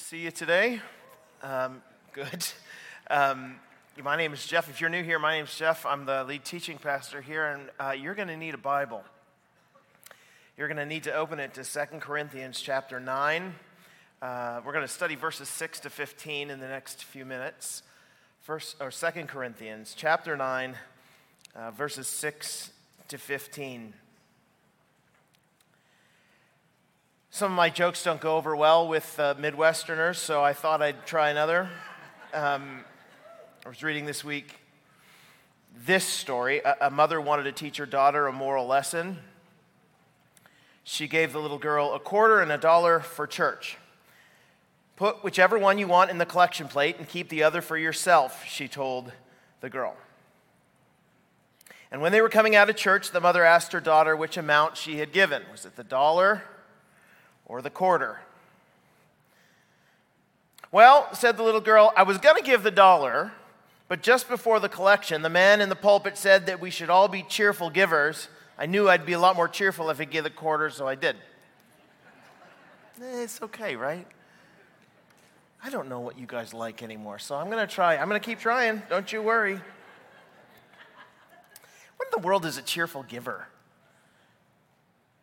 See you today. Um, good. Um, my name is Jeff. If you're new here, my name is Jeff. I'm the lead teaching pastor here, and uh, you're going to need a Bible. You're going to need to open it to 2 Corinthians chapter 9. Uh, we're going to study verses 6 to 15 in the next few minutes. First, or 2 Corinthians chapter 9, uh, verses 6 to 15. Some of my jokes don't go over well with uh, Midwesterners, so I thought I'd try another. Um, I was reading this week this story. A, a mother wanted to teach her daughter a moral lesson. She gave the little girl a quarter and a dollar for church. Put whichever one you want in the collection plate and keep the other for yourself, she told the girl. And when they were coming out of church, the mother asked her daughter which amount she had given. Was it the dollar or the quarter? Well, said the little girl, I was going to give the dollar, but just before the collection, the man in the pulpit said that we should all be cheerful givers. I knew I'd be a lot more cheerful if I gave the quarter, so I did. Eh, it's okay, right? I don't know what you guys like anymore, so I'm going to try. I'm going to keep trying. Don't you worry. What in the world is a cheerful giver?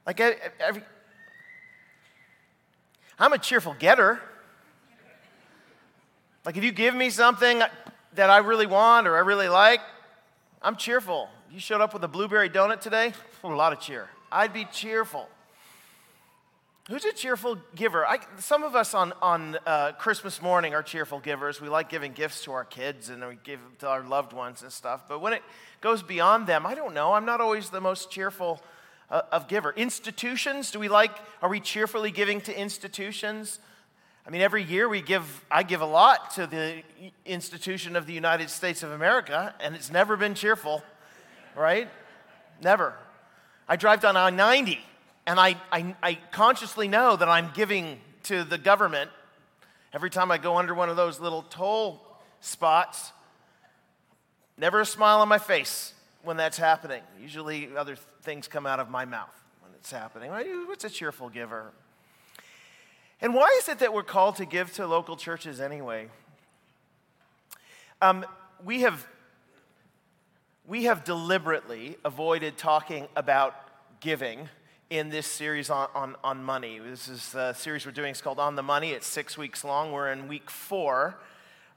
Like, every, I'm a cheerful getter. Like, if you give me something that I really want or I really like, I'm cheerful. You showed up with a blueberry donut today? A lot of cheer. I'd be cheerful. Who's a cheerful giver? I, some of us on, on uh, Christmas morning are cheerful givers. We like giving gifts to our kids and we give to our loved ones and stuff. But when it goes beyond them, I don't know. I'm not always the most cheerful of giver. Institutions, do we like, are we cheerfully giving to institutions? I mean, every year we give, I give a lot to the institution of the United States of America, and it's never been cheerful, right? Never. I drive down I 90, and I, I, I consciously know that I'm giving to the government every time I go under one of those little toll spots. Never a smile on my face when that's happening. Usually, other things come out of my mouth when it's happening. What's a cheerful giver? And why is it that we're called to give to local churches anyway? Um, we, have, we have deliberately avoided talking about giving in this series on, on, on money. This is the series we're doing. It's called On the Money. It's six weeks long. We're in week four.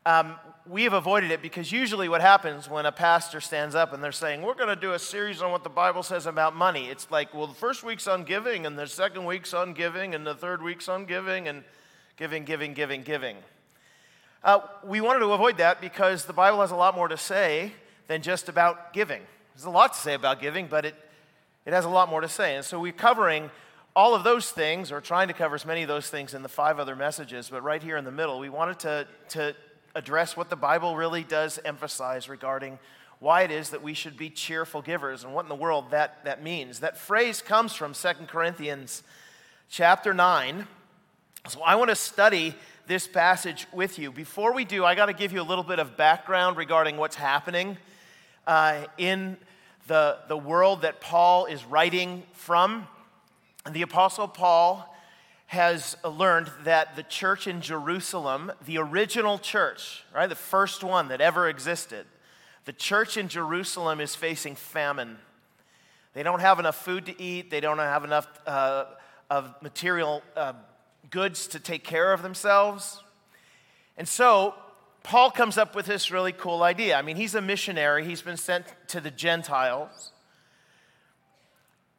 Um, we have avoided it because usually what happens when a pastor stands up and they're saying, We're going to do a series on what the Bible says about money, it's like, well, the first week's on giving, and the second week's on giving, and the third week's on giving, and giving, giving, giving, giving. Uh, we wanted to avoid that because the Bible has a lot more to say than just about giving. There's a lot to say about giving, but it, it has a lot more to say. And so we're covering all of those things, or trying to cover as many of those things in the five other messages, but right here in the middle, we wanted to, to address what the Bible really does emphasize regarding why it is that we should be cheerful givers and what in the world that, that means. That phrase comes from 2 Corinthians chapter 9. So I want to study this passage with you. Before we do, I got to give you a little bit of background regarding what's happening uh, in the, the world that Paul is writing from. The Apostle Paul has learned that the church in Jerusalem, the original church, right, the first one that ever existed, the church in Jerusalem is facing famine. They don't have enough food to eat, they don't have enough uh, of material uh, goods to take care of themselves. And so, Paul comes up with this really cool idea. I mean, he's a missionary, he's been sent to the Gentiles.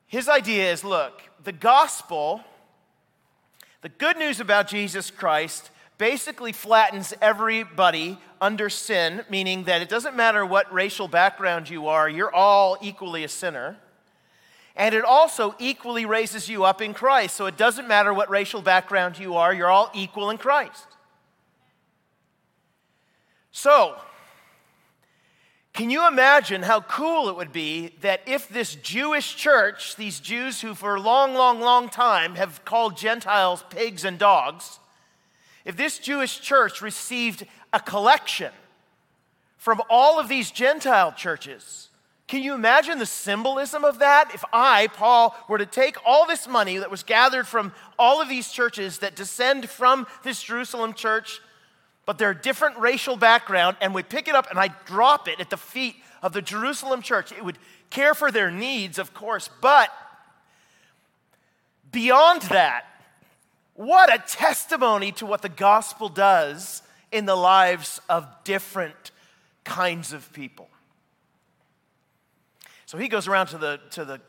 His idea is look, the gospel the good news about Jesus Christ basically flattens everybody under sin, meaning that it doesn't matter what racial background you are, you're all equally a sinner. And it also equally raises you up in Christ. So it doesn't matter what racial background you are, you're all equal in Christ. So, can you imagine how cool it would be that if this Jewish church, these Jews who for a long, long, long time have called Gentiles pigs and dogs, if this Jewish church received a collection from all of these Gentile churches, Can you imagine the symbolism of that? If I, Paul, were to take all this money that was gathered from all of these churches that descend from this Jerusalem church, but they're a different racial background, and we pick it up and I drop it at the feet of the Jerusalem church, it would care for their needs, of course, but beyond that, what a testimony to what the gospel does in the lives of different kinds of people. So he goes around to the, to the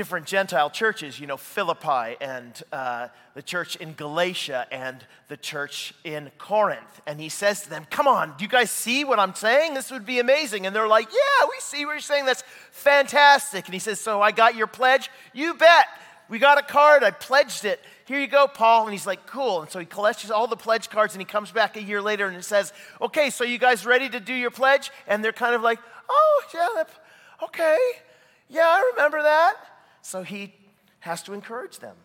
different Gentile churches, you know, Philippi and uh, the church in Galatia and the church in Corinth. And he says to them, Come on, do you guys see what I'm saying? This would be amazing. And they're like, Yeah, we see what you're saying. That's fantastic. And he says, So I got your pledge? You bet. We got a card. I pledged it. Here you go, Paul. And he's like, Cool. And so he collects all the pledge cards and he comes back a year later and he says, Okay, so you guys ready to do your pledge? And they're kind of like, Oh, yeah, okay. Yeah, I remember that. So he has to encourage them.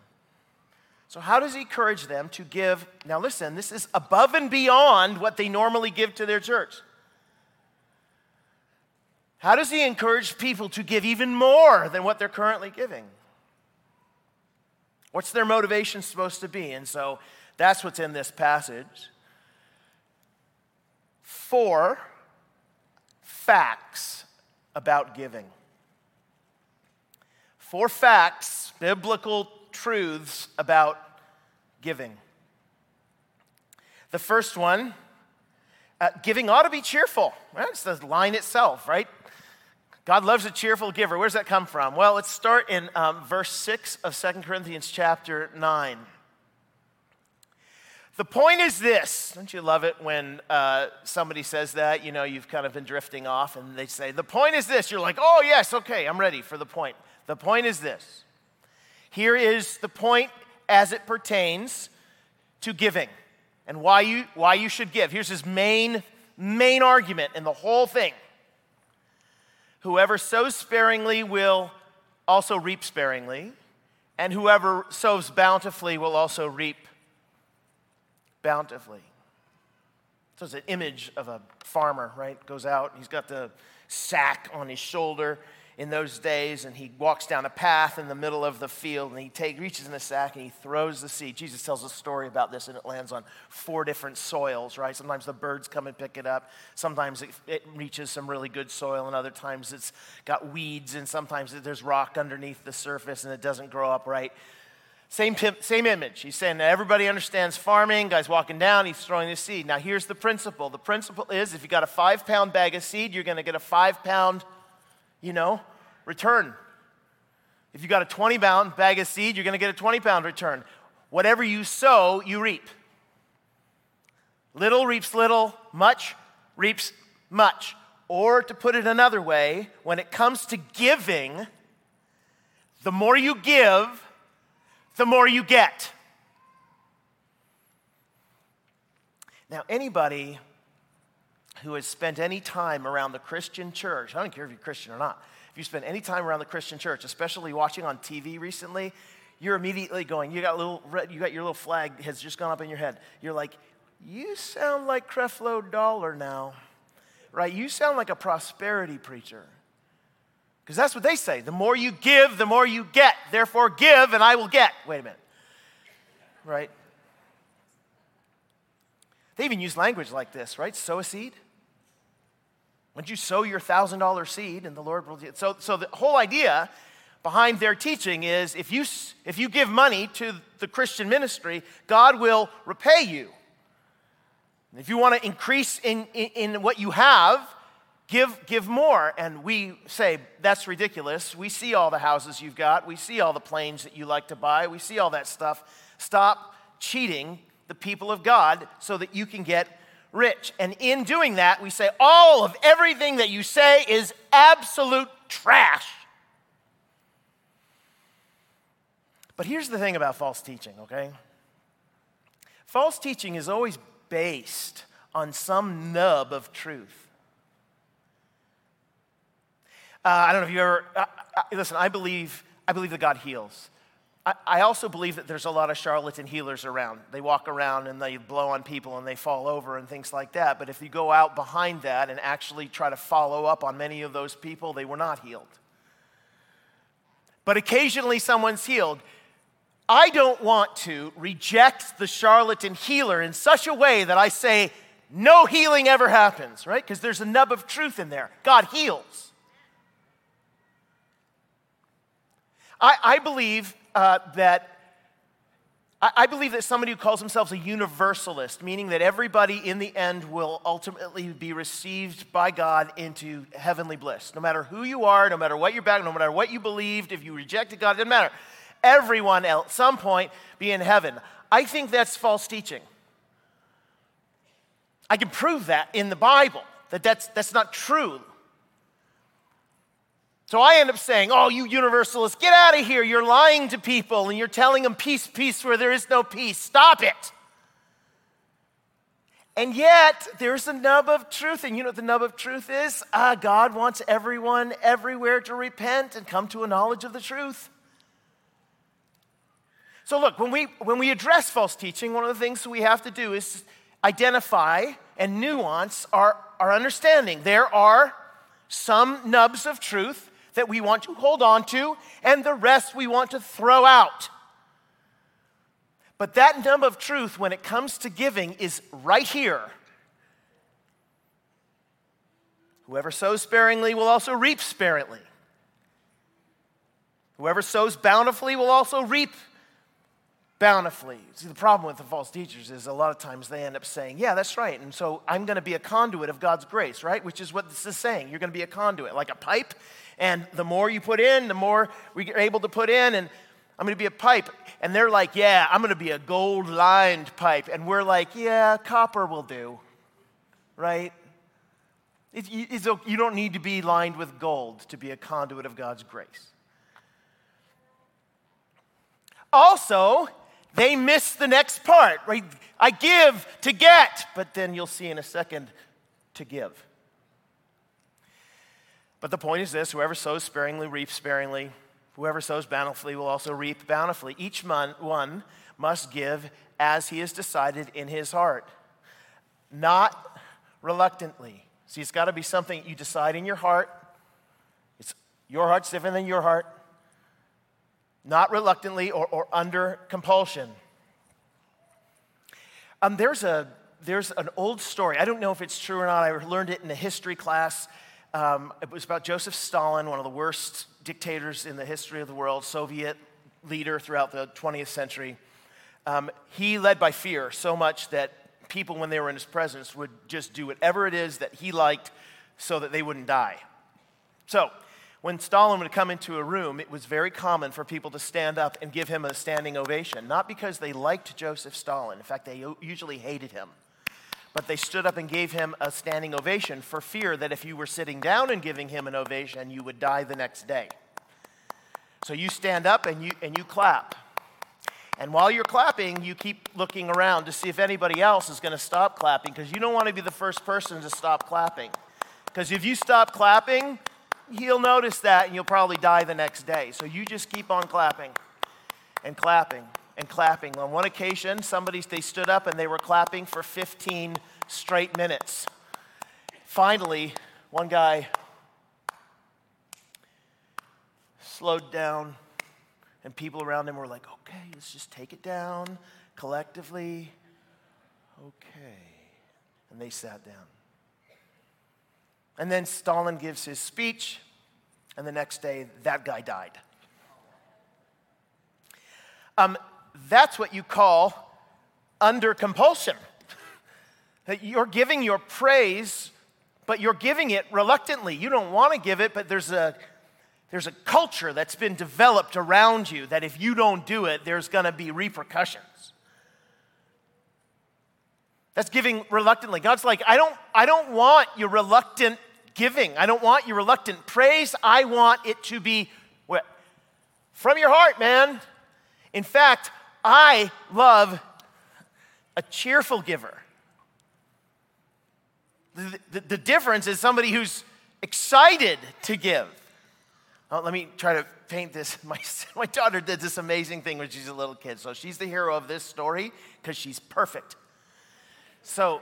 So, how does he encourage them to give? Now, listen, this is above and beyond what they normally give to their church. How does he encourage people to give even more than what they're currently giving? What's their motivation supposed to be? And so that's what's in this passage. Four facts about giving. Four facts, biblical truths about giving. The first one uh, giving ought to be cheerful. Well, it's the line itself, right? God loves a cheerful giver. Where does that come from? Well, let's start in um, verse 6 of Second Corinthians chapter 9. The point is this. Don't you love it when uh, somebody says that? You know, you've kind of been drifting off, and they say, The point is this. You're like, Oh, yes, okay, I'm ready for the point. The point is this here is the point as it pertains to giving and why you, why you should give. Here's his main, main argument in the whole thing. Whoever sows sparingly will also reap sparingly, and whoever sows bountifully will also reap bountifully. So it's an image of a farmer, right? Goes out, he's got the sack on his shoulder, in those days, and he walks down a path in the middle of the field, and he take, reaches in the sack and he throws the seed. Jesus tells a story about this, and it lands on four different soils, right? Sometimes the birds come and pick it up. Sometimes it, it reaches some really good soil, and other times it's got weeds, and sometimes there's rock underneath the surface, and it doesn't grow up right. Same, same image. He's saying everybody understands farming. Guy's walking down, he's throwing the seed. Now, here's the principle the principle is if you got a five pound bag of seed, you're going to get a five pound you know, return. If you got a 20 pound bag of seed, you're going to get a 20 pound return. Whatever you sow, you reap. Little reaps little, much reaps much. Or to put it another way, when it comes to giving, the more you give, the more you get. Now, anybody who has spent any time around the Christian church, I don't care if you're Christian or not, if you spend any time around the Christian church, especially watching on TV recently, you're immediately going, you got, little red, you got your little flag has just gone up in your head. You're like, you sound like Creflo Dollar now, right? You sound like a prosperity preacher. Because that's what they say. The more you give, the more you get. Therefore, give and I will get. Wait a minute. Right? They even use language like this, right? Sow a seed. Once you sow your $1,000 seed and the Lord will. So, so the whole idea behind their teaching is if you, if you give money to the Christian ministry, God will repay you. If you want to increase in, in, in, what you have, give, give more. And we say, that's ridiculous. We see all the houses you've got. We see all the planes that you like to buy. We see all that stuff. Stop cheating the people of God so that you can get rich. And in doing that, we say all of everything that you say is absolute trash. But here's the thing about false teaching, okay? False teaching is always based on some nub of truth. Uh, I don't know if you ever, uh, uh, listen, I believe, I believe that God heals. I, also believe that there's a lot of charlatan healers around. They walk around and they blow on people and they fall over and things like that. But if you go out behind that and actually try to follow up on many of those people, they were not healed. But occasionally someone's healed. I don't want to reject the charlatan healer in such a way that I say, no healing ever happens, right? Because there's a nub of truth in there. God heals. I, I believe uh, that I believe that somebody who calls themselves a universalist, meaning that everybody in the end will ultimately be received by God into heavenly bliss. No matter who you are, no matter what you're back, no matter what you believed, if you rejected God, it doesn't matter. Everyone at some point be in heaven. I think that's false teaching. I can prove that in the Bible, that that's, that's not true. So I end up saying, Oh, you universalists, get out of here. You're lying to people and you're telling them peace, peace where there is no peace. Stop it. And yet, there's a nub of truth. And you know what the nub of truth is? Ah, God wants everyone everywhere to repent and come to a knowledge of the truth. So, look, when we, when we address false teaching, one of the things we have to do is identify and nuance our, our understanding. There are some nubs of truth that we want to hold on to, and the rest we want to throw out. But that nub of truth, when it comes to giving, is right here. Whoever sows sparingly will also reap sparingly. Whoever sows bountifully will also reap bountifully. See, the problem with the false teachers is a lot of times they end up saying, Yeah, that's right. And so I'm going to be a conduit of God's grace, right? Which is what this is saying. You're going to be a conduit, like a pipe. And the more you put in, the more we're able to put in. And I'm going to be a pipe. And they're like, Yeah, I'm going to be a gold lined pipe. And we're like, Yeah, copper will do, right? It's, it's, you don't need to be lined with gold to be a conduit of God's grace. Also, they miss the next part, right? I give to get, but then you'll see in a second to give. But the point is this whoever sows sparingly reaps sparingly. Whoever sows bountifully will also reap bountifully. Each one must give as he has decided in his heart, not reluctantly. See, it's got to be something you decide in your heart. It's your heart's different than your heart. Not reluctantly or, or under compulsion. Um, there's, a, there's an old story. I don't know if it's true or not. I learned it in a history class. Um, it was about Joseph Stalin, one of the worst dictators in the history of the world, Soviet leader throughout the 20th century. Um, he led by fear so much that people, when they were in his presence, would just do whatever it is that he liked so that they wouldn't die. So, when Stalin would come into a room, it was very common for people to stand up and give him a standing ovation, not because they liked Joseph Stalin. In fact, they usually hated him. But they stood up and gave him a standing ovation for fear that if you were sitting down and giving him an ovation, you would die the next day. So you stand up and you, and you clap. And while you're clapping, you keep looking around to see if anybody else is going to stop clapping because you don't want to be the first person to stop clapping. Because if you stop clapping, he'll notice that and you'll probably die the next day. So you just keep on clapping and clapping and clapping. On one occasion, somebody they stood up and they were clapping for 15 straight minutes. Finally, one guy slowed down and people around him were like, "Okay, let's just take it down collectively." Okay. And they sat down. And then Stalin gives his speech, and the next day, that guy died. Um, that's what you call under compulsion. You're giving your praise, but you're giving it reluctantly. You don't want to give it, but there's a, there's a culture that's been developed around you that if you don't do it, there's going to be repercussions. That's giving reluctantly. God's like, I don't, I don't want your reluctant giving. I don't want your reluctant praise. I want it to be what? From your heart, man. In fact, I love a cheerful giver. The, the, the difference is somebody who's excited to give. Oh, let me try to paint this. My, my daughter did this amazing thing when she's a little kid. So she's the hero of this story because she's perfect. So,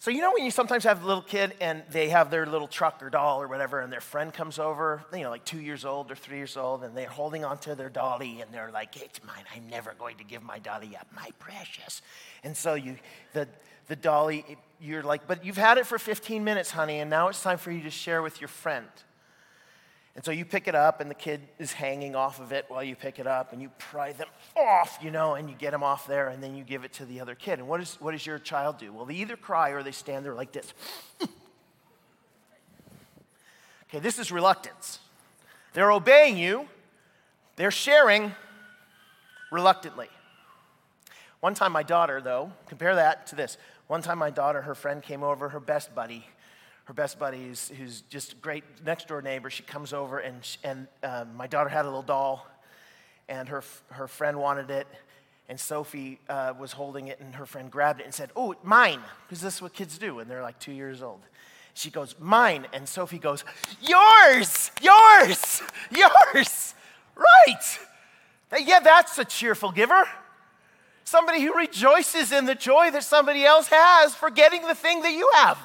so you know when you sometimes have a little kid and they have their little truck or doll or whatever, and their friend comes over, you know, like two years old or three years old, and they're holding onto their dolly and they're like, "It's mine. I'm never going to give my dolly up, my precious." And so you, the the dolly, you're like, "But you've had it for 15 minutes, honey, and now it's time for you to share with your friend." And so you pick it up, and the kid is hanging off of it while you pick it up, and you pry them off, you know, and you get them off there, and then you give it to the other kid. And what, is, what does your child do? Well, they either cry or they stand there like this. okay, this is reluctance. They're obeying you, they're sharing reluctantly. One time, my daughter, though, compare that to this. One time, my daughter, her friend came over, her best buddy, her best buddy, who's, who's just a great next door neighbor, she comes over and, and um, my daughter had a little doll and her, her friend wanted it. And Sophie uh, was holding it and her friend grabbed it and said, Oh, mine, because this is what kids do when they're like two years old. She goes, Mine. And Sophie goes, Yours, yours, yours. Right. Yeah, that's a cheerful giver. Somebody who rejoices in the joy that somebody else has for getting the thing that you have.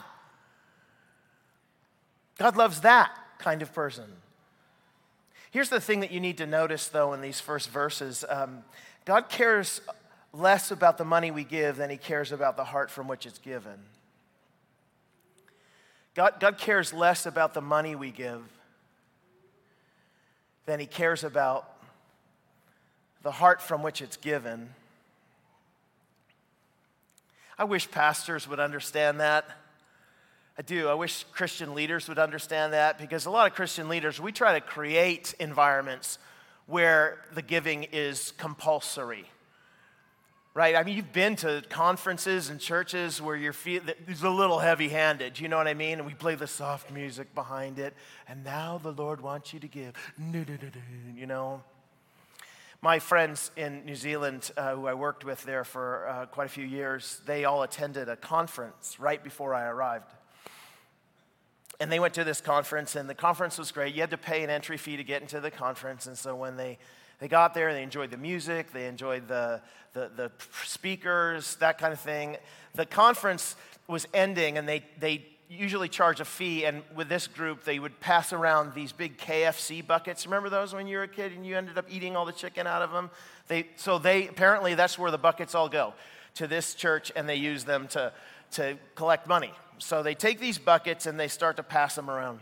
God loves that kind of person. Here's the thing that you need to notice, though, in these first verses um, God cares less about the money we give than he cares about the heart from which it's given. God, God cares less about the money we give than he cares about the heart from which it's given. I wish pastors would understand that. I do. I wish Christian leaders would understand that because a lot of Christian leaders, we try to create environments where the giving is compulsory. Right? I mean, you've been to conferences and churches where you're feel, it's a little heavy handed, you know what I mean? And we play the soft music behind it. And now the Lord wants you to give. You know? My friends in New Zealand, uh, who I worked with there for uh, quite a few years, they all attended a conference right before I arrived and they went to this conference, and the conference was great. You had to pay an entry fee to get into the conference. And so when they, they got there, they enjoyed the music, they enjoyed the, the, the speakers, that kind of thing. The conference was ending, and they, they usually charge a fee. And with this group, they would pass around these big KFC buckets. Remember those when you were a kid and you ended up eating all the chicken out of them? They, so they apparently that's where the buckets all go to this church, and they use them to, to collect money so they take these buckets and they start to pass them around.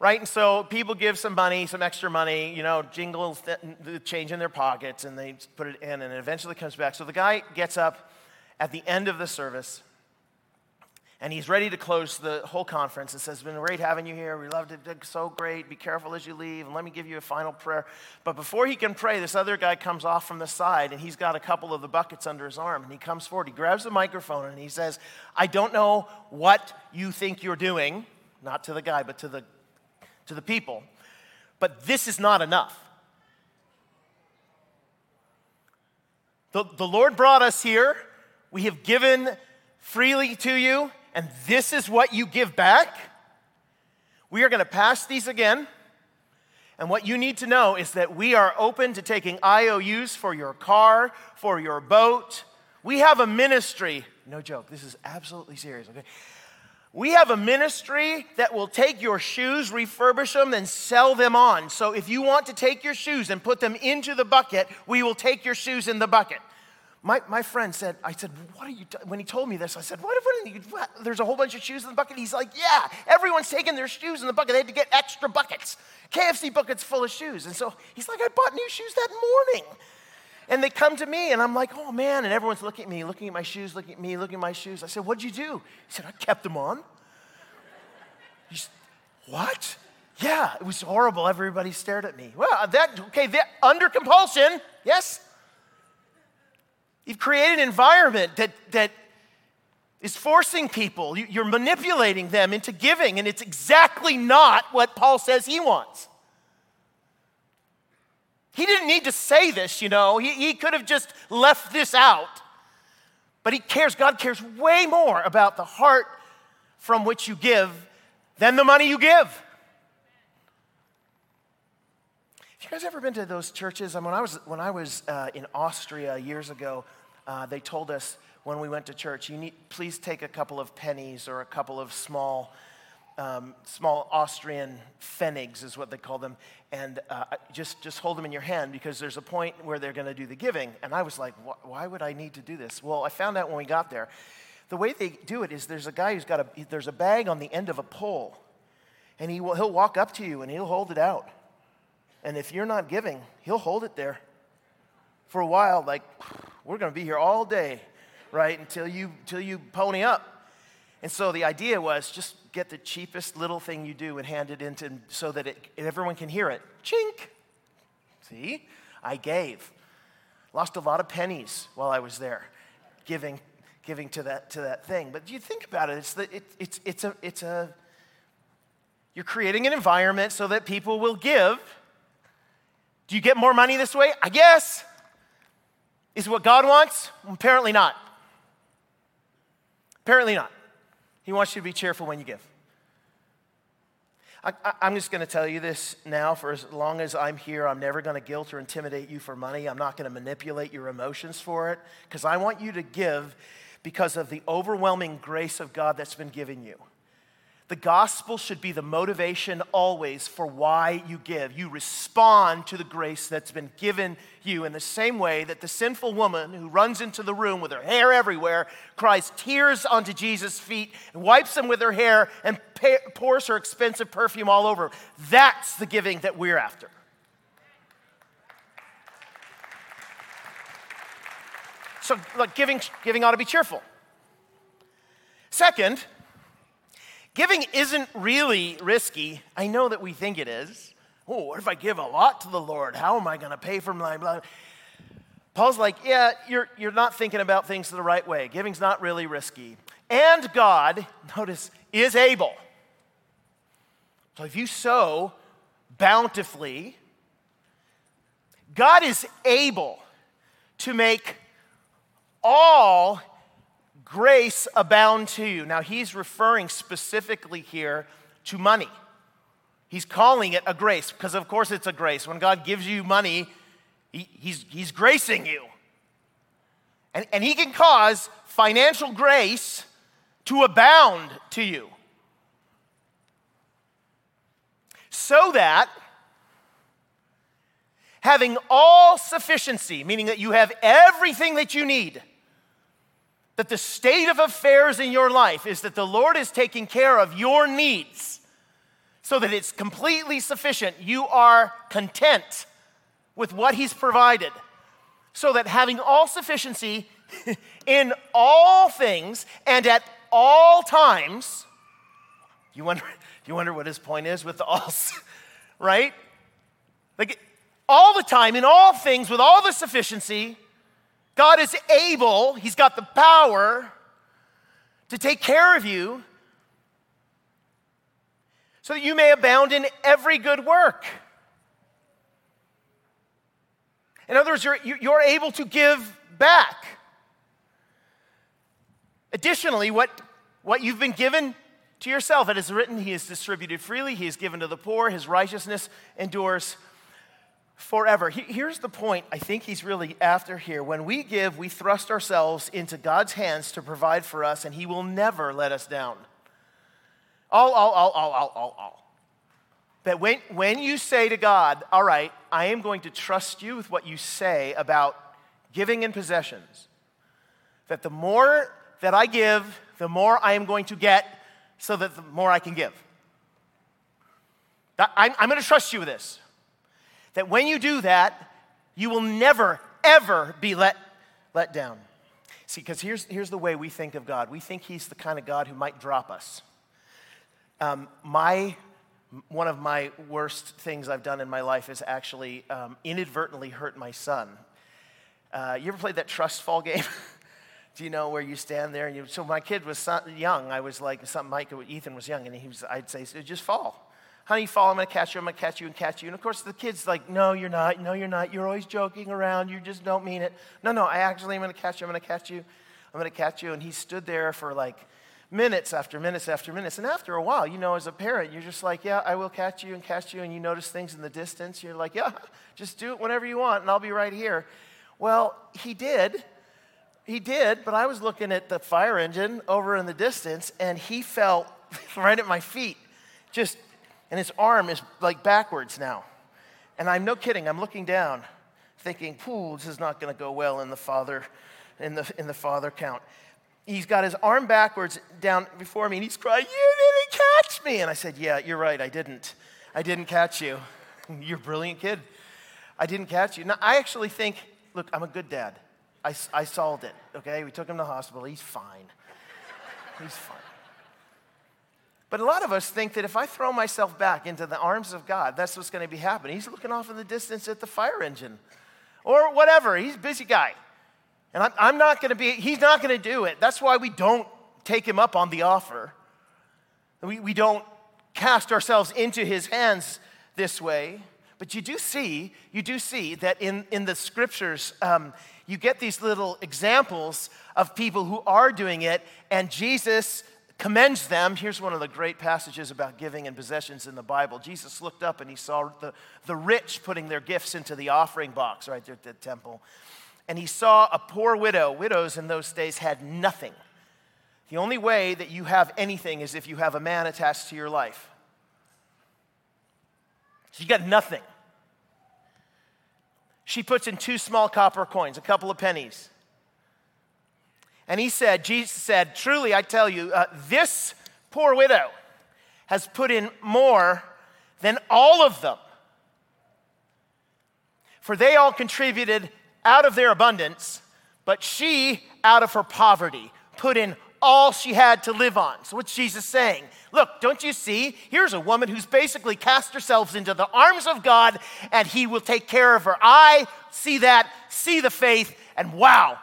Right? And so people give some money, some extra money, you know, jingles the change in their pockets and they put it in and it eventually comes back. So the guy gets up at the end of the service and he's ready to close the whole conference and says, It's been great having you here. We loved it. So great. Be careful as you leave. And let me give you a final prayer. But before he can pray, this other guy comes off from the side and he's got a couple of the buckets under his arm. And he comes forward. He grabs the microphone and he says, I don't know what you think you're doing, not to the guy, but to the, to the people, but this is not enough. The, the Lord brought us here. We have given freely to you and this is what you give back? We are going to pass these again. And what you need to know is that we are open to taking IOUs for your car, for your boat. We have a ministry. No joke, this is absolutely serious, okay? We have a ministry that will take your shoes, refurbish them, and sell them on. So if you want to take your shoes and put them into the bucket, we will take your shoes in the bucket. My, my friend said, I said, what are you, when he told me this, I said, what, what, what, there's a whole bunch of shoes in the bucket. He's like, yeah, everyone's taking their shoes in the bucket. They had to get extra buckets, KFC buckets full of shoes. And so he's like, I bought new shoes that morning. And they come to me, and I'm like, oh man. And everyone's looking at me, looking at my shoes, looking at me, looking at my shoes. I said, what'd you do? He said, I kept them on. Said, what? Yeah, it was horrible. Everybody stared at me. Well, that, okay, that, under compulsion, yes? You've created an environment that, that is forcing people, you're manipulating them into giving, and it's exactly not what Paul says he wants. He didn't need to say this, you know, he, he could have just left this out. But he cares, God cares way more about the heart from which you give than the money you give. Have you guys ever been to those churches? I mean, when I was, when I was uh, in Austria years ago, uh, they told us when we went to church, you need, please take a couple of pennies or a couple of small, um, small Austrian pfennigs is what they call them, and uh, just, just hold them in your hand because there's a point where they're going to do the giving. And I was like, why would I need to do this? Well, I found out when we got there, the way they do it is there's a guy who's got a, there's a bag on the end of a pole, and he will, he'll walk up to you and he'll hold it out. And if you're not giving, he'll hold it there for a while, like, we're going to be here all day, right, until you, until you pony up. And so the idea was just get the cheapest little thing you do and hand it into so that it, everyone can hear it. Chink. See? I gave. Lost a lot of pennies while I was there giving, giving to, that, to that thing. But you think about it, it's, the, it, it's, it's, a, it's a, you're creating an environment so that people will give. Do you get more money this way? I guess. Is what God wants? Apparently not. Apparently not. He wants you to be cheerful when you give. I, am just going to tell you this now for as long as I'm here. I'm never going to guilt or intimidate you for money. I'm not going to manipulate your emotions for it because I want you to give because of the overwhelming grace of God that's been given you. The gospel should be the motivation always for why you give. You respond to the grace that's been given you in the same way that the sinful woman who runs into the room with her hair everywhere cries tears onto Jesus' feet and wipes them with her hair and pours her expensive perfume all over. That's the giving that we're after. So, look, giving, giving ought to be cheerful. Second, Giving isn't really risky. I know that we think it is. Oh, what if I give a lot to the Lord? How am I going to pay for my blah? Paul's like, yeah, you're, you're not thinking about things the right way. Giving's not really risky. And God, notice, is able. So if you sow bountifully, God is able to make all grace abound to you. Now, he's referring specifically here to money. He's calling it a grace because, of course, it's a grace. When God gives you money, he, he's, he's gracing you. And, and he can cause financial grace to abound to you. So that having all sufficiency, meaning that you have everything that you need, that the state of affairs in your life is that the Lord is taking care of your needs so that it's completely sufficient. You are content with what He's provided. So that having all sufficiency in all things and at all times, you wonder, you wonder what his point is with the all, right? Like all the time, in all things, with all the sufficiency, God is able, He's got the power to take care of you so that you may abound in every good work. In other words, you're, you're able to give back. Additionally, what, what you've been given to yourself, it is written, He has distributed freely, He has given to the poor, His righteousness endures forever. Here's the point I think he's really after here. When we give, we thrust ourselves into God's hands to provide for us, and he will never let us down. All, all, all, all, all, all, all. But when, when you say to God, All right, I am going to trust you with what you say about giving and possessions, that the more that I give, the more I am going to get, so that the more I can give. I'm, I'm going to trust you with this that when you do that, you will never, ever be let, let down. See, because here's, here's the way we think of God we think He's the kind of God who might drop us. Um, my, one of my worst things I've done in my life is actually um, inadvertently hurt my son. Uh, you ever played that trust fall game? Do you know where you stand there? And you, so my kid was young. I was like, something Mike, Ethan was young, and he was, I'd say, just fall honey, fall, I'm gonna catch you, I'm gonna catch you and catch you. And of course, the kid's like, no, you're not, no, you're not, you're always joking around, you just don't mean it. No, no, I actually am gonna catch you, I'm gonna catch you, I'm gonna catch you. And he stood there for like minutes after minutes after minutes. And after a while, you know, as a parent, you're just like, yeah, I will catch you and catch you. And you notice things in the distance. You're like, yeah, just do it whenever you want, and I'll be right here. Well, he did. He did, but I was looking at the fire engine over in the distance, and he fell right at my feet. Just, and his arm is like backwards now. And I'm no kidding, I'm looking down, thinking, "Ooh, this is not going to go well in the father, in the, in the father count he's got his arm backwards down before me and he's crying, You didn't catch me. And I said, Yeah, you're right, I didn't. I didn't catch you. You're a brilliant kid. I didn't catch you. Now, I actually think, look, I'm a good dad. I, I solved it, okay? We took him to the hospital. He's fine. He's fine. But a lot of us think that if I throw myself back into the arms of God, that's what's going to be happening. He's looking off in the distance at the fire engine or whatever. He's a busy guy. And I'm, not going to be, he's not going to do it. That's why we don't take him up on the offer. We, we don't cast ourselves into his hands this way. But you do see, you do see that in, in the scriptures, um, you get these little examples of people who are doing it, and Jesus commends them. Here's one of the great passages about giving and possessions in the Bible. Jesus looked up and he saw the, the rich putting their gifts into the offering box right there at the temple and he saw a poor widow. Widows in those days had nothing. The only way that you have anything is if you have a man attached to your life. She got nothing. She puts in two small copper coins, a couple of pennies. And he said, Jesus said, Truly, I tell you, uh, this poor widow has put in more than all of them. For they all contributed out of their abundance, but she, out of her poverty, put in all she had to live on. So, what's Jesus saying? Look, don't you see? Here's a woman who's basically cast herself into the arms of God and he will take care of her. I see that, see the faith, and wow,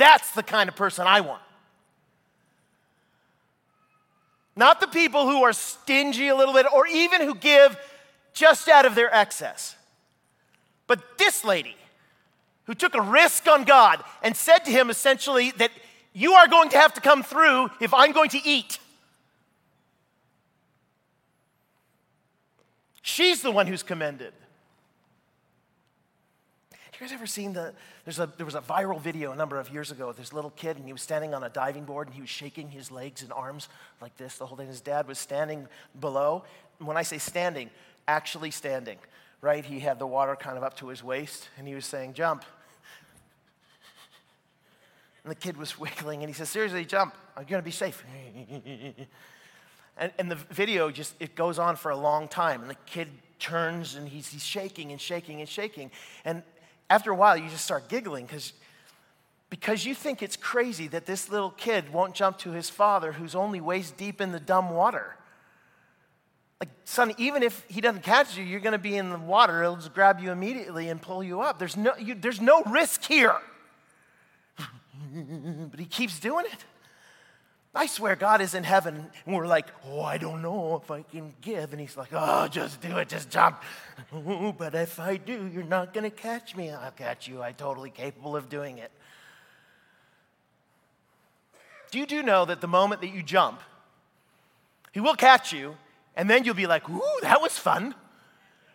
that's the kind of person I want. Not the people who are stingy a little bit or even who give just out of their excess. But this lady, who took a risk on God and said to him essentially that you are going to have to come through if I'm going to eat. She's the one who's commended. You guys ever seen the? There's a, there was a viral video a number of years ago of this little kid, and he was standing on a diving board and he was shaking his legs and arms like this the whole day. His dad was standing below. when I say standing, actually standing, right? He had the water kind of up to his waist, and he was saying, Jump, and the kid was wiggling, and he says, Seriously, jump. I'm going to be safe. and, and the video just, it goes on for a long time. And the kid turns, and he's, he's shaking and shaking and shaking. And after a while, you just start giggling because because you think it's crazy that this little kid won't jump to his father who's only waist deep in the dumb water. Like, son, even if he doesn't catch you, you're going to be in the water. It'll just grab you immediately and pull you up. There's no, you, there's no risk here. but he keeps doing it. I swear God is in heaven, and we're like, oh, I don't know if I can give. And he's like, oh, just do it, just jump. but if I do, you're not going to catch me. I'll catch you. I'm totally capable of doing it. Do you do know that the moment that you jump, he will catch you, and then you'll be like, ooh, that was fun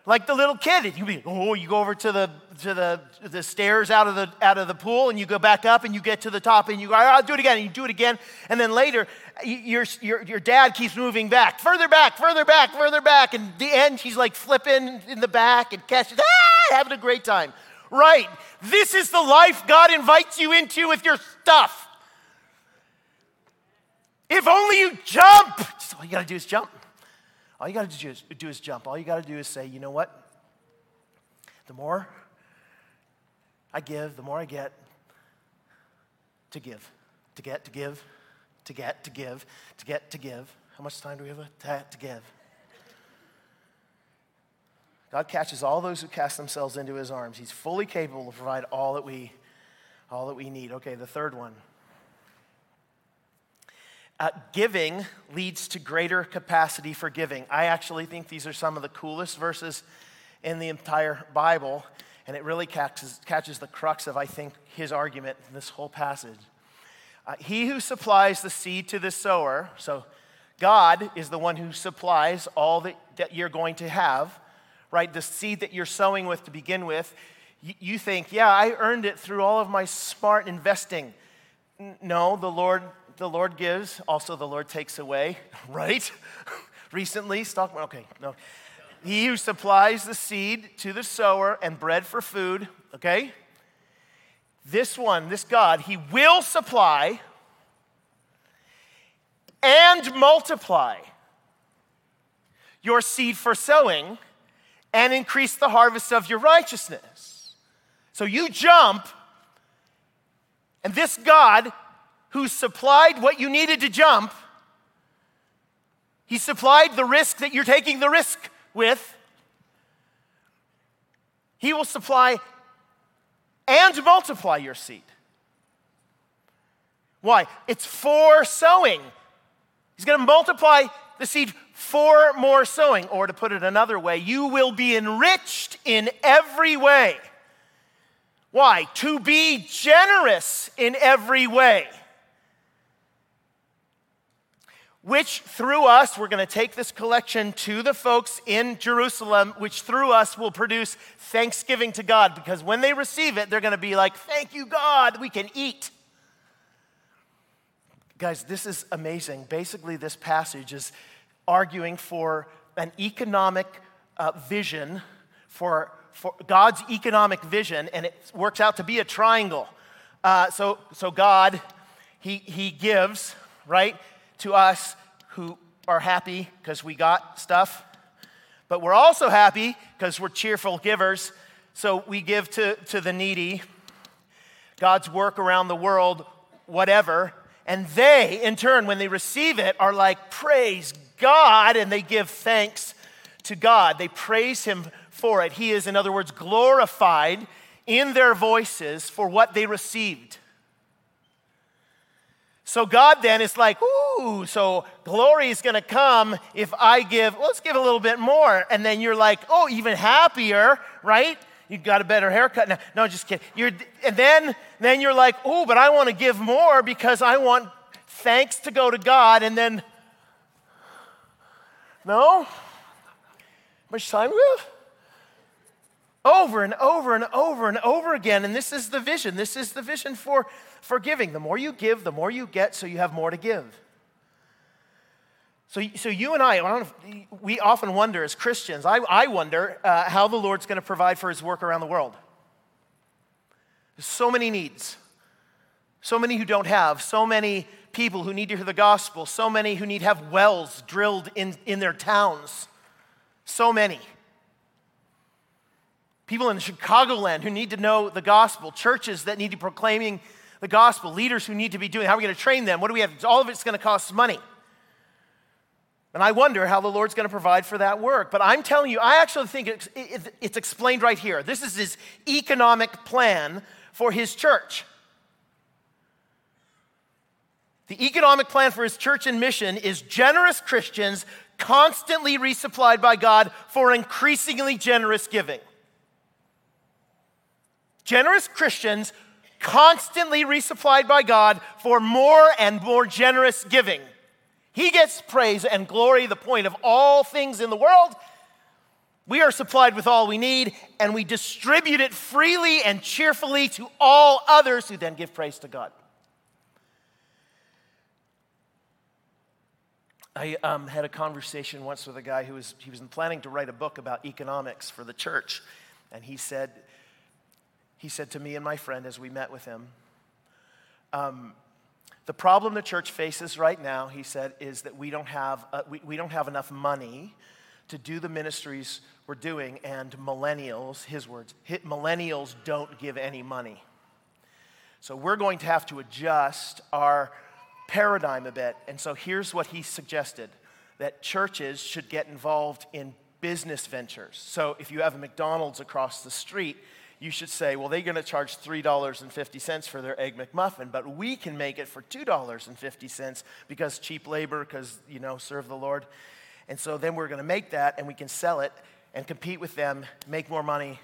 like the little kid. You be, oh, you go over to the to the the stairs out of the out of the pool, and you go back up, and you get to the top, and you go, I'll do it again, and you do it again, and then later, your your your dad keeps moving back, further back, further back, further back, and the end, he's like flipping in the back and catching, ah, having a great time. Right. This is the life God invites you into with your stuff. If only you jump. Just all you got to do is jump. All you got to do is, do is jump. All you got to do is say, you know what? The more I give, the more I get to give, to get, to give, to get, to give, to get, to give. How much time do we have to, to give? God catches all those who cast themselves into his arms. He's fully capable to provide all that we, all that we need. Okay, the third one. Uh, giving leads to greater capacity for giving. I actually think these are some of the coolest verses in the entire Bible, and it really catches, catches the crux of, I think, his argument in this whole passage. Uh, he who supplies the seed to the sower, so God is the one who supplies all that, that you're going to have, right? The seed that you're sowing with to begin with. You, you think, yeah, I earned it through all of my smart investing. N- no, the Lord, the Lord gives, also the Lord takes away, right? Recently, stock, okay, no. He who supplies the seed to the sower and bread for food, okay? This one, this God, he will supply and multiply your seed for sowing and increase the harvest of your righteousness. So you jump, and this God who supplied what you needed to jump, he supplied the risk that you're taking the risk with. He will supply and multiply your seed. Why? It's for sowing. He's going to multiply the seed for more sowing. Or to put it another way, you will be enriched in every way. Why? To be generous in every way. Which through us, we're going to take this collection to the folks in Jerusalem, which through us will produce thanksgiving to God. Because when they receive it, they're going to be like, Thank you, God, we can eat. Guys, this is amazing. Basically, this passage is arguing for an economic uh, vision, for, for God's economic vision, and it works out to be a triangle. Uh, so, so God, he, he gives, right, to us who are happy because we got stuff, but we're also happy because we're cheerful givers. So we give to, to the needy, God's work around the world, whatever. And they, in turn, when they receive it, are like, Praise God, and they give thanks to God. They praise Him for it. He is, in other words, glorified in their voices for what they received. So God then is like, ooh, so glory is going to come if I give, let's give a little bit more. And then you're like, oh, even happier, right? You got a better haircut now. No, just kidding. You're, and then, then you're like, oh, but I want to give more because I want thanks to go to God. And then, no? Much time we have? Over and over and over and over again. And this is the vision. This is the vision for, for giving. The more you give, the more you get, so you have more to give. So, so you and I, I we often wonder as Christians, I, I wonder uh, how the Lord's going to provide for his work around the world. There's so many needs, so many who don't have, so many people who need to hear the gospel, so many who need to have wells drilled in, in their towns, so many. People in Chicagoland who need to know the gospel, churches that need to be proclaiming the gospel, leaders who need to be doing. How are we going to train them? What do we have? All of it's going to cost money. And I wonder how the Lord's going to provide for that work. But I'm telling you, I actually think it's, it's, explained right here. This is his economic plan for his church. The economic plan for his church and mission is generous Christians constantly resupplied by God for increasingly generous giving. Generous Christians constantly resupplied by God for more and more generous giving. He gets praise and glory, the point of all things in the world. We are supplied with all we need, and we distribute it freely and cheerfully to all others who then give praise to God. I um, had a conversation once with a guy who was he was planning to write a book about economics for the church, and he said he said to me and my friend as we met with him, um, the problem the church faces right now, he said, is that we don't have, uh, we, we don't have enough money to do the ministries we're doing, and millennials, his words, millennials don't give any money. So we're going to have to adjust our paradigm a bit. And so here's what he suggested that churches should get involved in business ventures. So if you have a McDonald's across the street, you should say, well, they're going to charge $3.50 for their Egg McMuffin, but we can make it for $2.50 because cheap labor, because, you know, serve the Lord. And so then we're going to make that and we can sell it and compete with them, make more money,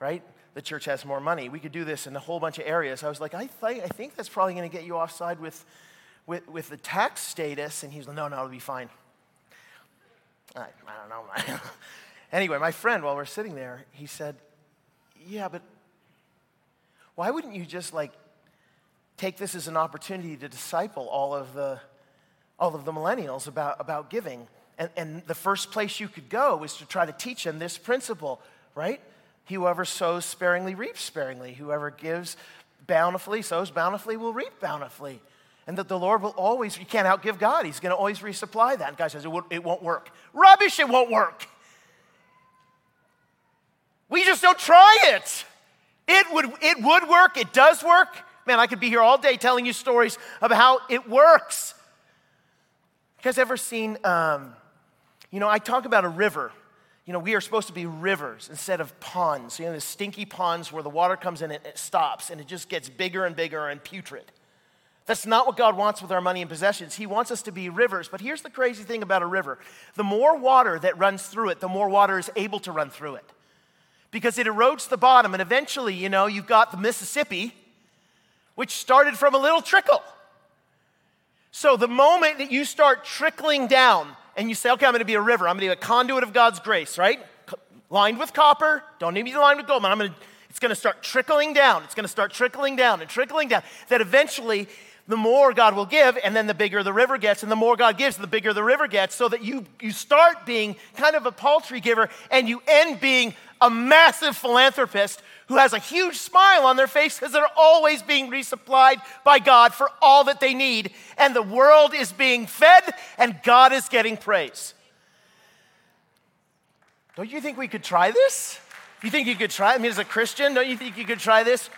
right? the church has more money. We could do this in a whole bunch of areas. I was like, I, th- I think that's probably going to get you offside with, with, with the tax status. And he's like, no, no, it'll be fine. I, I don't know. anyway, my friend, while we're sitting there, he said, yeah, but why wouldn't you just like take this as an opportunity to disciple all of the, all of the millennials about, about giving? And, and the first place you could go is to try to teach them this principle, right? Whoever sows sparingly reaps sparingly. Whoever gives bountifully, sows bountifully, will reap bountifully. And that the Lord will always, you can't outgive God. He's going to always resupply that. And God says, it won't, it won't work. Rubbish, it won't work. We just don't try it. It would, it would work. It does work. Man, I could be here all day telling you stories of how it works. You guys ever seen, um, you know, I talk about a river. You know, we are supposed to be rivers instead of ponds. You know, the stinky ponds where the water comes in and it stops and it just gets bigger and bigger and putrid. That's not what God wants with our money and possessions. He wants us to be rivers. But here's the crazy thing about a river the more water that runs through it, the more water is able to run through it because it erodes the bottom. And eventually, you know, you've got the Mississippi, which started from a little trickle. So the moment that you start trickling down and you say, okay, I'm going to be a river, I'm going to be a conduit of God's grace, right? lined with copper, don't need me to line with gold, but I'm going to, it's going to start trickling down. It's going to start trickling down and trickling down. That eventually, the more God will give, and then the bigger the river gets, and the more God gives, the bigger the river gets, so that you, you start being kind of a paltry giver and you end being a massive philanthropist who has a huge smile on their face because they're always being resupplied by God for all that they need. And the world is being fed and God is getting praise. Don't you think we could try this? You think you could try? I mean, as a Christian, don't you think you could try this?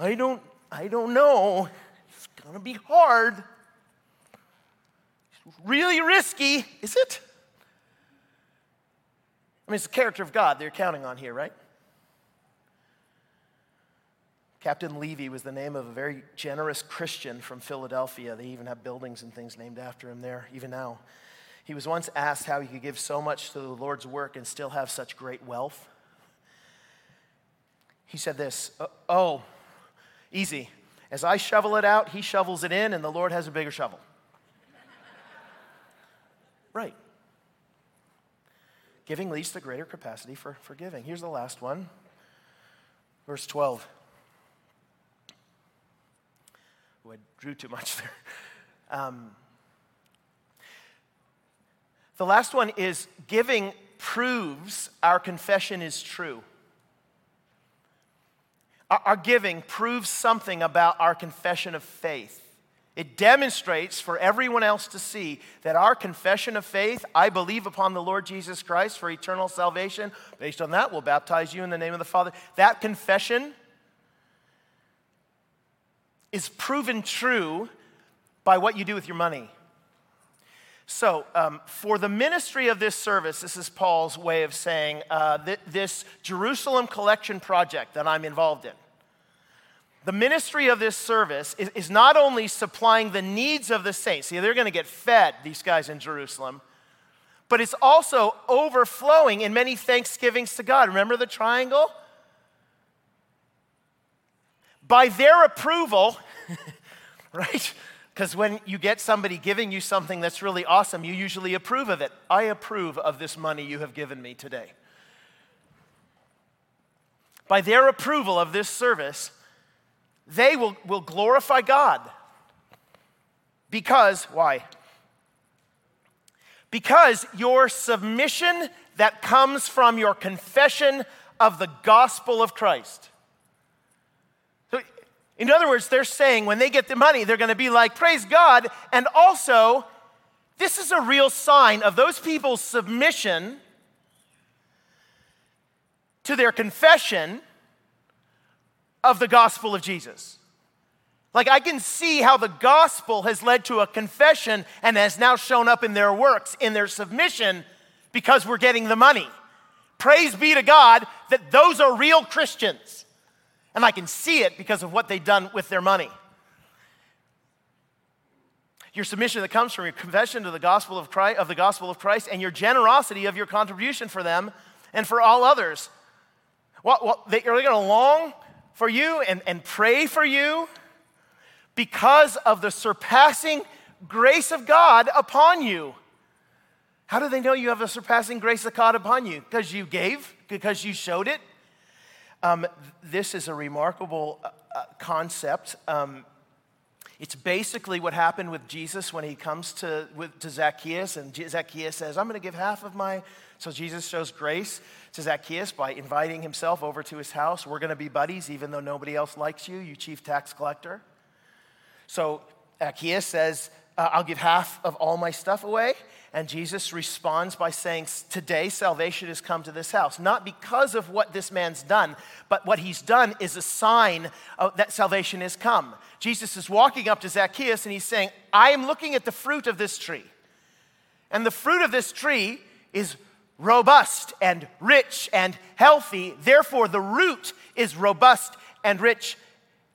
I don't, I don't know. It's gonna be hard. really risky, is it? I mean, it's the character of God they're counting on here, right? Captain Levy was the name of a very generous Christian from Philadelphia. They even have buildings and things named after him there, even now. He was once asked how he could give so much to the Lord's work and still have such great wealth. He said this Oh, oh easy. As I shovel it out, he shovels it in, and the Lord has a bigger shovel. right. Giving leads to greater capacity for, for giving. Here's the last one. Verse 12. Oh, I drew too much there. Um, the last one is giving proves our confession is true. Our, our giving proves something about our confession of faith. It demonstrates for everyone else to see that our confession of faith, I believe upon the Lord Jesus Christ for eternal salvation. Based on that, we'll baptize you in the name of the Father. That confession is proven true by what you do with your money. So, um, for the ministry of this service, this is Paul's way of saying uh, th- this Jerusalem collection project that I'm involved in the ministry of this service is, is not only supplying the needs of the saints, see, they're going to get fed, these guys in Jerusalem, but it's also overflowing in many thanksgivings to God. Remember the triangle? By their approval, right? Because when you get somebody giving you something that's really awesome, you usually approve of it. I approve of this money you have given me today. By their approval of this service, they will, will glorify God. Because, why? Because your submission that comes from your confession of the gospel of Christ. So, in other words, they're saying when they get the money, they're going to be like, Praise God. And also, this is a real sign of those people's submission to their confession of the gospel of Jesus. Like, I can see how the gospel has led to a confession and has now shown up in their works, in their submission, because we're getting the money. Praise be to God that those are real Christians. And I can see it because of what they've done with their money. Your submission that comes from your confession to the gospel of Christ, of the gospel of Christ and your generosity of your contribution for them and for all others What, what, they're going to long for you and, and pray for you because of the surpassing grace of God upon you. How do they know you have the surpassing grace of God upon you? Because you gave, because you showed it. Um, this is a remarkable uh, uh, concept. Um, it's basically what happened with Jesus when he comes to, with, to Zacchaeus, and Zacchaeus says, I'm going to give half of my. So Jesus shows grace to Zacchaeus by inviting himself over to his house. We're going to be buddies, even though nobody else likes you, you chief tax collector. So Zacchaeus says, uh, I'll give half of all my stuff away. And Jesus responds by saying, Today salvation has come to this house. Not because of what this man's done, but what he's done is a sign that salvation has come. Jesus is walking up to Zacchaeus and he's saying, I am looking at the fruit of this tree. And the fruit of this tree is robust and rich and healthy. Therefore, the root is robust and rich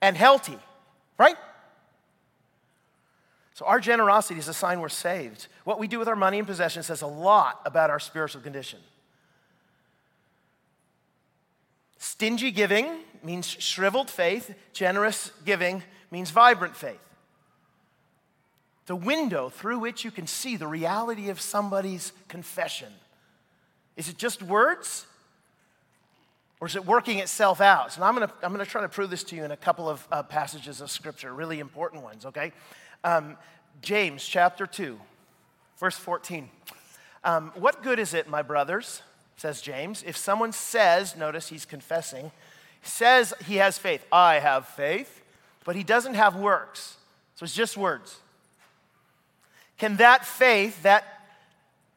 and healthy, right? So, our generosity is a sign we're saved. What we do with our money and possessions says a lot about our spiritual condition. Stingy giving means shriveled faith, generous giving means vibrant faith. The window through which you can see the reality of somebody's confession. Is it just words? Or is it working itself out? So I'm going to I'm to try to prove this to you in a couple of uh, passages of scripture, really important ones, okay? Um, James chapter 2, verse 14. Um, what good is it, my brothers, says James, if someone says, notice he's confessing, says he has faith. I have faith, but he doesn't have works. So it's just words. Can that faith, that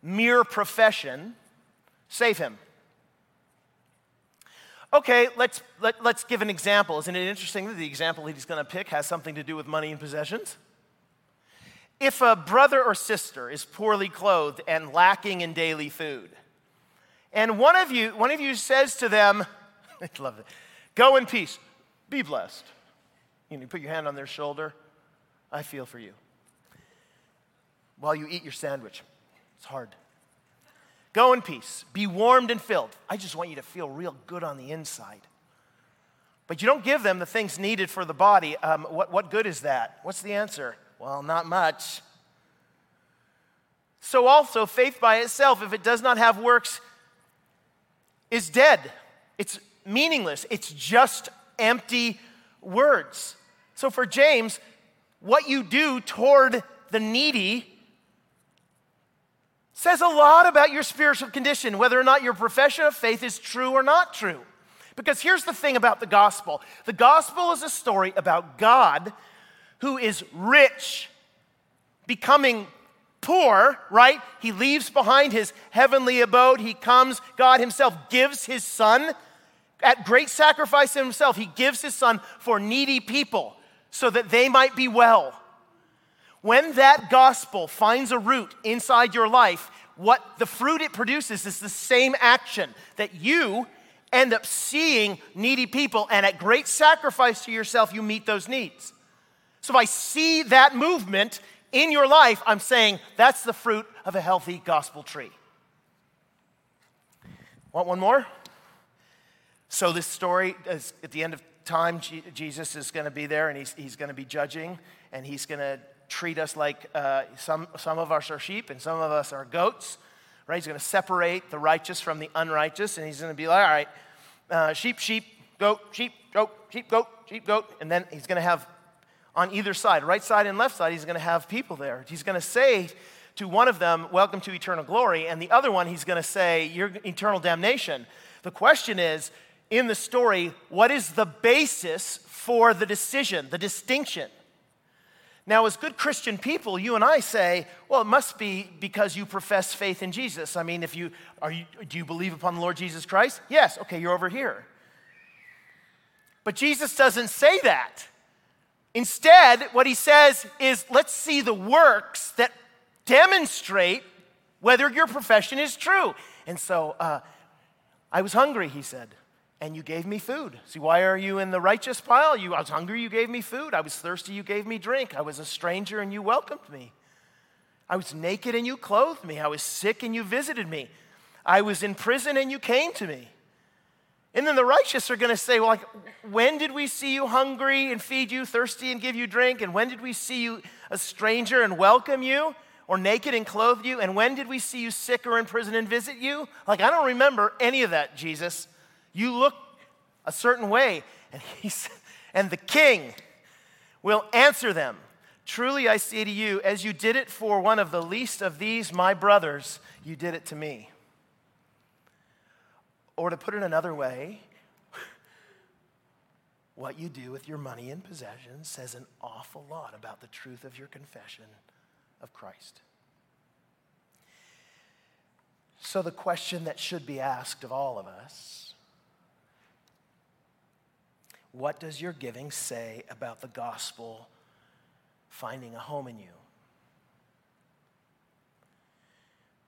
mere profession, save him? Okay, let's, let, let's give an example. Isn't it interesting that the example he's going to pick has something to do with money and possessions? If a brother or sister is poorly clothed and lacking in daily food, and one of you, one of you says to them, I love it, go in peace, be blessed. You, know, you put your hand on their shoulder, I feel for you. While you eat your sandwich, it's hard. Go in peace, be warmed and filled. I just want you to feel real good on the inside. But you don't give them the things needed for the body. Um, what, what good is that? What's the answer? Well, not much. So, also, faith by itself, if it does not have works, is dead. It's meaningless. It's just empty words. So, for James, what you do toward the needy says a lot about your spiritual condition, whether or not your profession of faith is true or not true. Because here's the thing about the gospel the gospel is a story about God who is rich becoming poor, right? He leaves behind his heavenly abode. He comes, God Himself gives His Son at great sacrifice Himself. He gives His Son for needy people so that they might be well. When that gospel finds a root inside your life, what the fruit it produces is the same action that you end up seeing needy people, and at great sacrifice to yourself, you meet those needs. So if I see that movement in your life, I'm saying that's the fruit of a healthy gospel tree. Want one more? So, this story is at the end of time, Jesus is going to be there and he's, he's going to be judging and he's going to treat us like uh, some, some of us are sheep and some of us are goats, right? He's going to separate the righteous from the unrighteous and he's going to be like, all right, uh, sheep, sheep, goat, sheep, goat, sheep, goat, sheep, goat. And then he's going to have on either side, right side and left side, he's going to have people there. He's going to say to one of them, Welcome to eternal glory, and the other one, he's going to say, You're eternal damnation. The question is, in the story, what is the basis for the decision, the distinction? Now, as good Christian people, you and I say, well, it must be because you profess faith in Jesus. I mean, if you, are you do you believe upon the Lord Jesus Christ? Yes, okay, you're over here. But Jesus doesn't say that. Instead, what he says is let's see the works that demonstrate whether your profession is true. And so, uh, I was hungry, he said, and you gave me food. See, why are you in the righteous pile? You, I was hungry, you gave me food. I was thirsty, you gave me drink. I was a stranger, and you welcomed me. I was naked, and you clothed me. I was sick, and you visited me. I was in prison, and you came to me. And then the righteous are going to say, well, like, when did we see you hungry and feed you, thirsty and give you drink? And when did we see you a stranger and welcome you? Or naked and clothe you? And when did we see you sick or in prison and visit you? Like, I don't remember any of that, Jesus. You look a certain way. And he said, and the king will answer them. Truly I say to you, as you did it for one of the least of these, my brothers, you did it to me. Or to put it another way, what you do with your money and possessions says an awful lot about the truth of your confession of Christ. So, the question that should be asked of all of us what does your giving say about the gospel finding a home in you?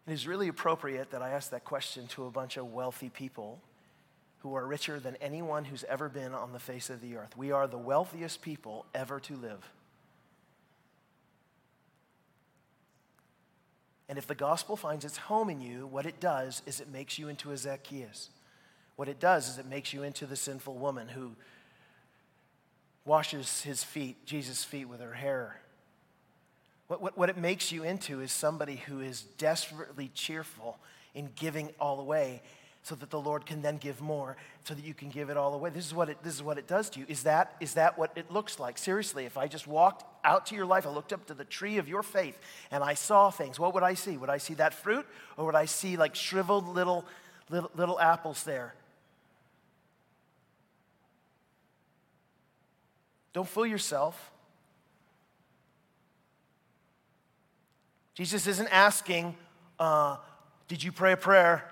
It is really appropriate that I ask that question to a bunch of wealthy people who are richer than anyone who's ever been on the face of the earth. We are the wealthiest people ever to live. And if the gospel finds its home in you, what it does is it makes you into a Zacchaeus. What it does is it makes you into the sinful woman who washes his feet, Jesus' feet, with her hair. What, what, what it makes you into is somebody who is desperately cheerful in giving all away so that the Lord can then give more, so that you can give it all away. This is what it, this is what it does to you. Is that, is that what it looks like? Seriously, if I just walked out to your life, I looked up to the tree of your faith, and I saw things, what would I see? Would I see that fruit, or would I see like shriveled little, little, little apples there? Don't fool yourself. Jesus isn't asking, uh, Did you pray a prayer?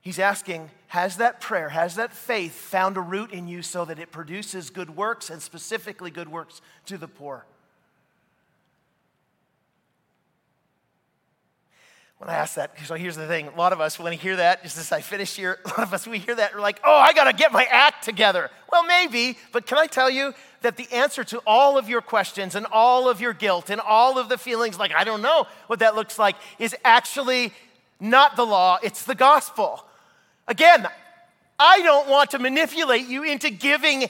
He's asking, Has that prayer, has that faith found a root in you so that it produces good works and specifically good works to the poor? When I ask that, so here's the thing. A lot of us, when we hear that, just as I finish here, a lot of us, we hear that, we're like, oh, I got to get my act together. Well, maybe, but can I tell you that the answer to all of your questions and all of your guilt and all of the feelings like, I don't know what that looks like, is actually not the law, it's the gospel. Again, I don't want to manipulate you into giving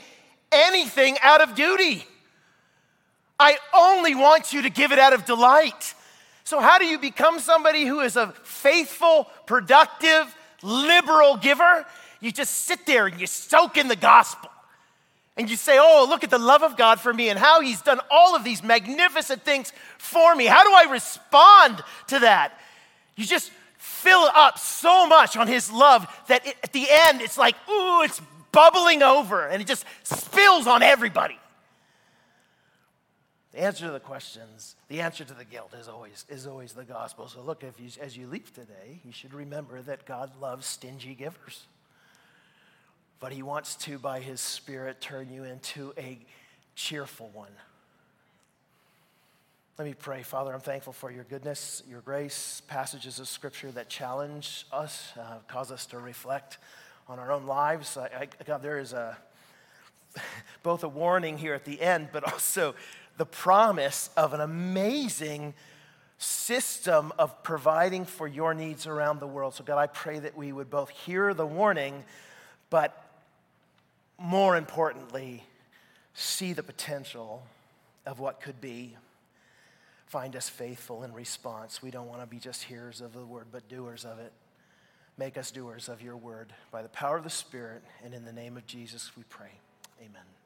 anything out of duty. I only want you to give it out of delight. So, how do you become somebody who is a faithful, productive, liberal giver? You just sit there and you soak in the gospel. And you say, Oh, look at the love of God for me and how He's done all of these magnificent things for me. How do I respond to that? You just fill up so much on His love that it, at the end it's like, Ooh, it's bubbling over and it just spills on everybody. The answer to the questions, the answer to the guilt is always, is always the gospel. So look, if you, as you leave today, you should remember that God loves stingy givers. But he wants to, by his spirit, turn you into a cheerful one. Let me pray. Father, I'm thankful for your goodness, your grace, passages of scripture that challenge us, uh, cause us to reflect on our own lives. I, I, God, there is a both a warning here at the end, but also the promise of an amazing system of providing for your needs around the world. So, God, I pray that we would both hear the warning, but more importantly, see the potential of what could be. Find us faithful in response. We don't want to be just hearers of the word, but doers of it. Make us doers of your word. By the power of the Spirit and in the name of Jesus, we pray. Amen.